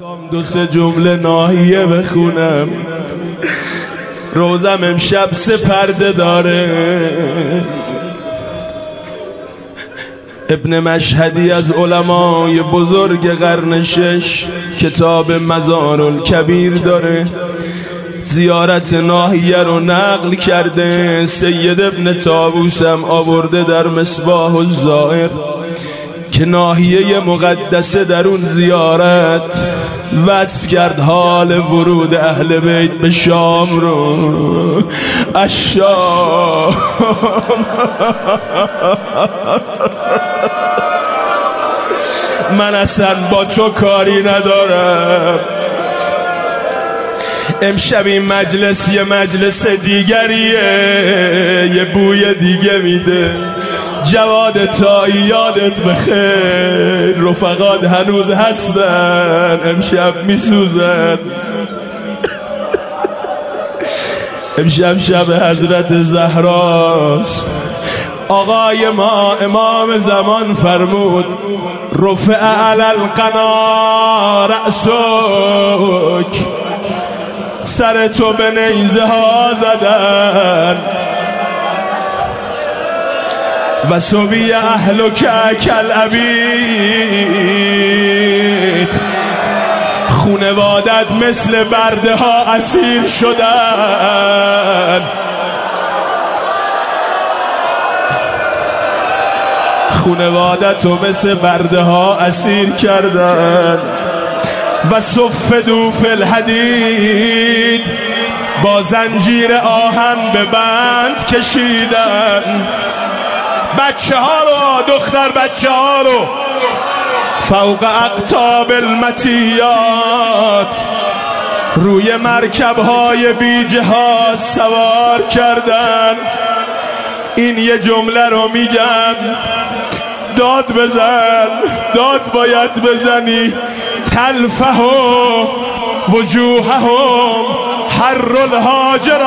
می‌خوام دو سه جمله ناهیه بخونم. روزم امشب سه پرده داره. ابن مشهدی از علمای بزرگ قرن شش کتاب مزار کبیر داره. زیارت ناهیه رو نقل کرده. سید ابن تابوسم آورده در مصباح الزائر. که ناحیه مقدسه در اون زیارت وصف کرد حال ورود اهل بیت به شام رو. اشام. من اصلا با تو کاری ندارم. امشب این مجلس یه مجلس دیگریه یه بوی دیگه میده. جواد تا یادت بخیر. رفقات هنوز هستن امشب میسوزن. امشب شب حضرت زهراست. آقای ما امام زمان فرمود رفع علی القنا رأسک. سر تو به نیزه ها زدن. و صبی اهل کل عبید خونوادت مثل برده ها اسیر شدن خونوادت و مثل برده ها اسیر کردن. و صفدو فی الحدید با زنجیر آهن به بند کشیدن. بچه ها رو دختر بچه ها رو. فوق اقتاب المتیات. روی مرکب های بیجه ها سوار کردن. این یه جمله رو میگم داد بزن داد باید بزنی. تلفه وجوههم حر الهاجرات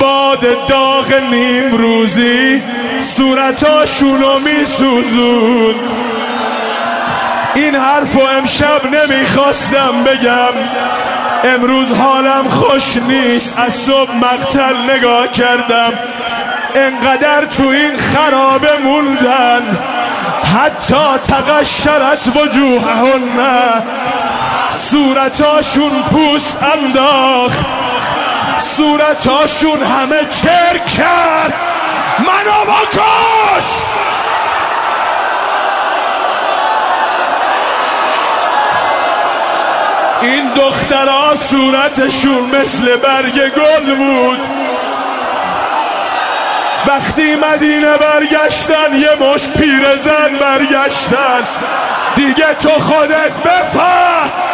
باد داغ نیم روزی صورتاشونو میسوزون. این حرف و امشب نمی‌خواستم بگم. امروز حالم خوش نیست. از صبح مقتل نگاه کردم. انقدر تو این خرابه موندن. حتی تقشرت وجوههن. صورتاشون پوست انداخت. صورتاشون همه چر کرد. منو بکش! این دخترها صورتشون مثل برگ گل بود. وقتی مدینه برگشتن یه مش پیرزن برگشتن. دیگه تو خودت بفهم!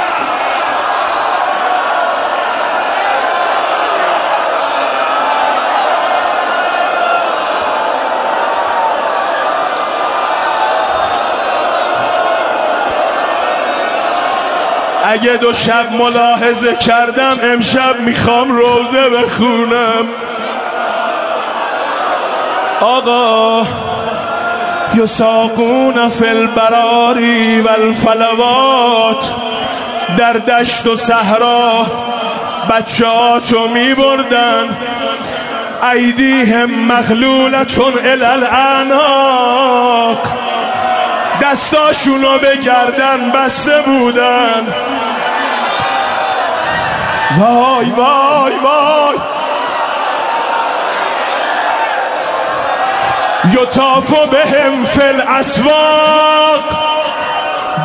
اگه دو شب ملاحظه کردم امشب می‌خوام روزه بخونم. آقا یساقون فی البراری و الفلوات در دشت و صحرا بچهاتو می بردن ایدیهم مغلولتون الالعناق دستاشونو به گردن بسته بودن. وای وای وای. یطافو بهم فل اسواق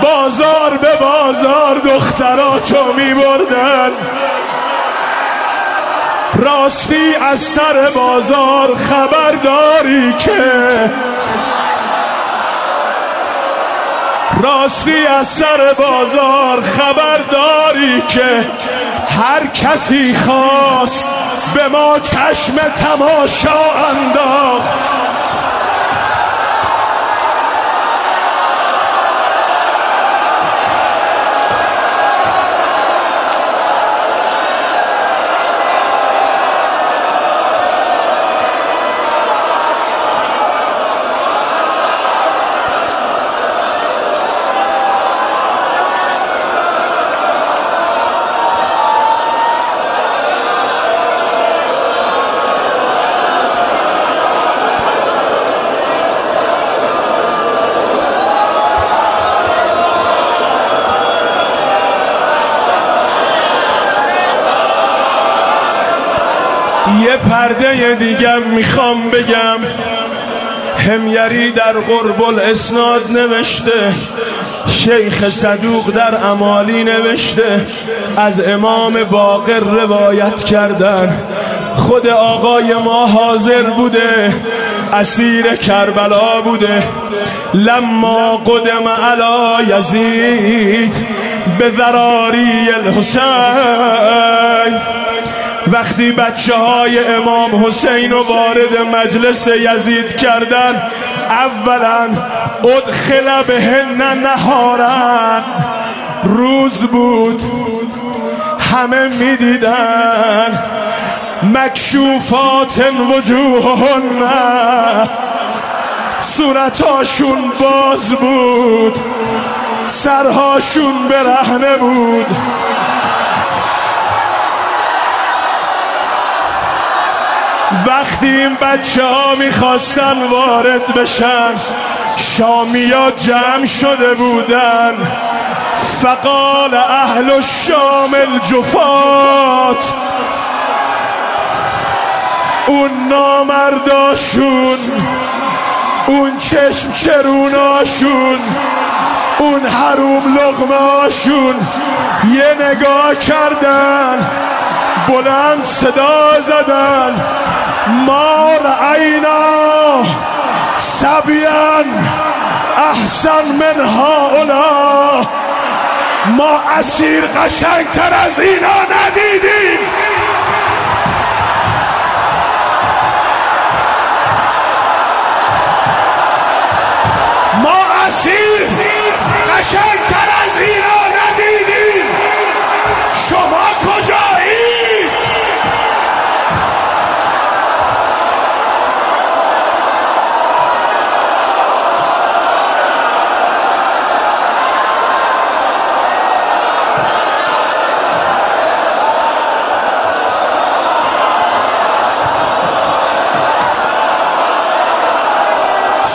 بازار به بازار دختراتو می بردن. راستی از سر بازار خبر داری که راستی از سر بازار خبر داری که هر کسی خواست به ما چشم تماشا انداخت. پرده دیگه می‌خوام بگم. همیری در قرب اسناد نوشته. شیخ صدوق در امالی نوشته. از امام باقر روایت کردن. خود آقای ما حاضر بوده. اسیر کربلا بوده. لما قدم علا یزید. به ذراری الحسین. وقتی بچه های امام حسین رو وارد مجلس یزید کردن اولا ادخل به هن نهارن. روز بود همه می‌دیدن. مکشوفات وجوههن صورتاشون باز بود سرهاشون برهنه بود. وقتی این بچه ها می‌خواستن وارد بشن. شامیا جمع شده بودن. فقال اهل الشام الجفات. اون نامرداشون اون چشم چروناشون اون حروم لغمه یه نگاه کردن بلند صدا زدن. ما رأینا سبیان احسن من هاولا ما اسیر قشنگتر از اینا ندیدیم.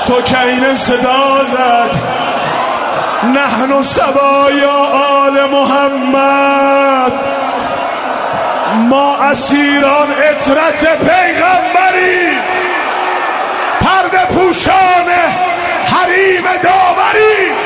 سکین صدا زد. نحن سبایا آل محمد. ما اسیران اطرت پیغمبری. پرده پوشان حریم داوری.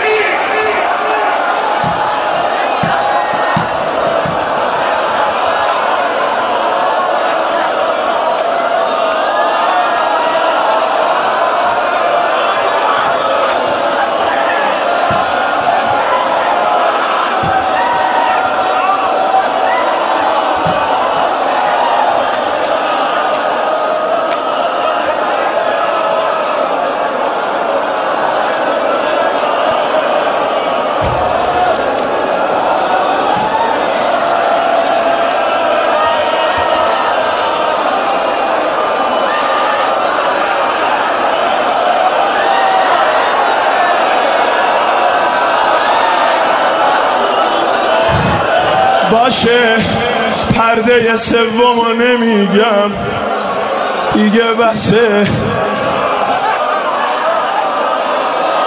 باشه پرده سومو نمیگم. دیگه بسه.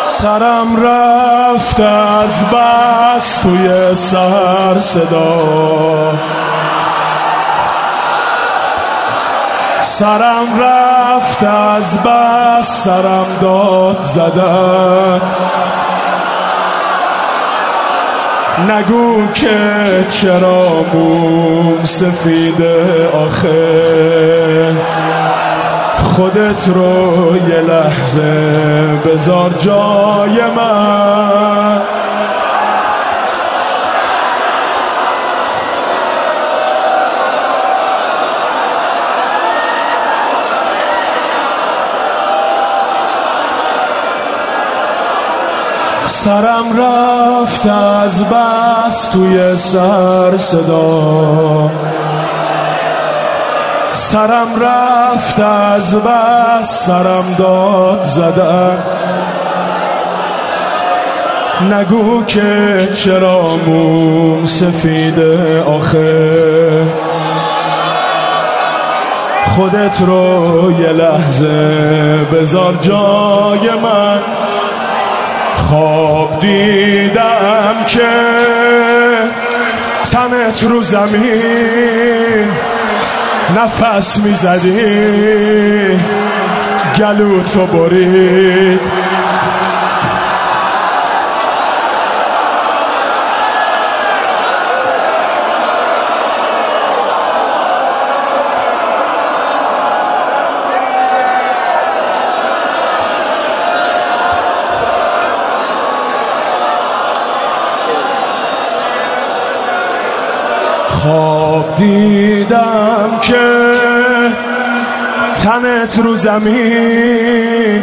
سرم رفت از بس توی سر صدا. سرم رفت از بس سرم داد زدن. نگو که چرا موم سفیده آخه. خودت رو یه لحظه بذار جای من. سرم رفت از بس توی سر صدا. سرم رفت از بس سرم داد زدن. نگو که چرا موم سفیده آخه. خودت رو یه لحظه بذار جای من. خواب دیدم که تنت رو زمین نفس می‌زدی. گلو تو برید. خواب دیدم که تنت رو زمین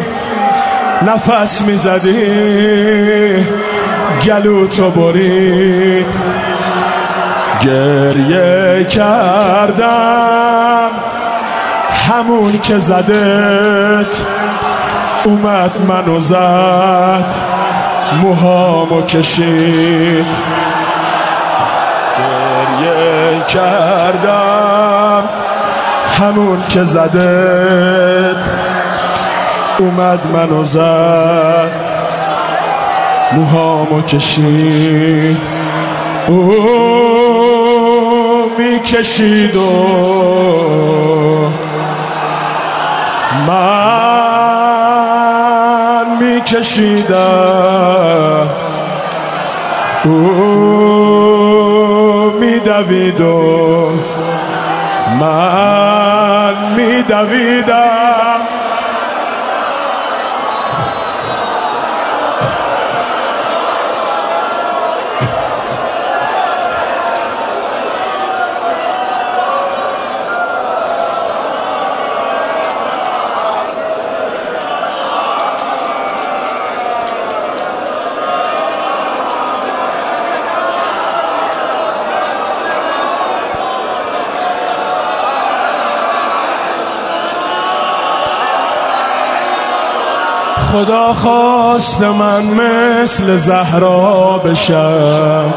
نفس می‌زدی گلو تو برید گریه کردم همون که زدت اومد منو زد موهامو کشید. گریه کردم. همون که زدت اومد منو زد. موهامو کشید. او می‌کشید و من میکشیدم. او میدوید و من میدویدم خدا خواست من مثل زهرا بشم.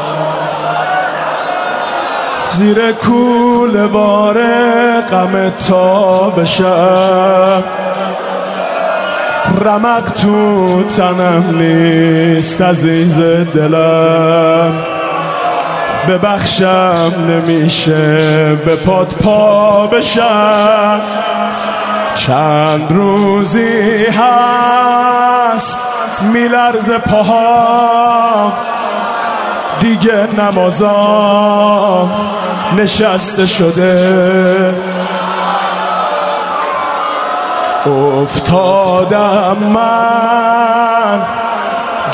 زیر کول بار غم تا بشم. رمق تو تنم نیست عزیز دلم. ببخشم نمیشه به پاد پا بشم. چند روزی هست میلرز پاهام. دیگه نمازام نشسته شده. افتادم من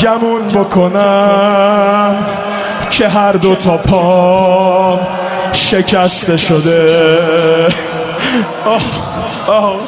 گمون بکنم که هر دو تا پام شکسته شده. آه. آه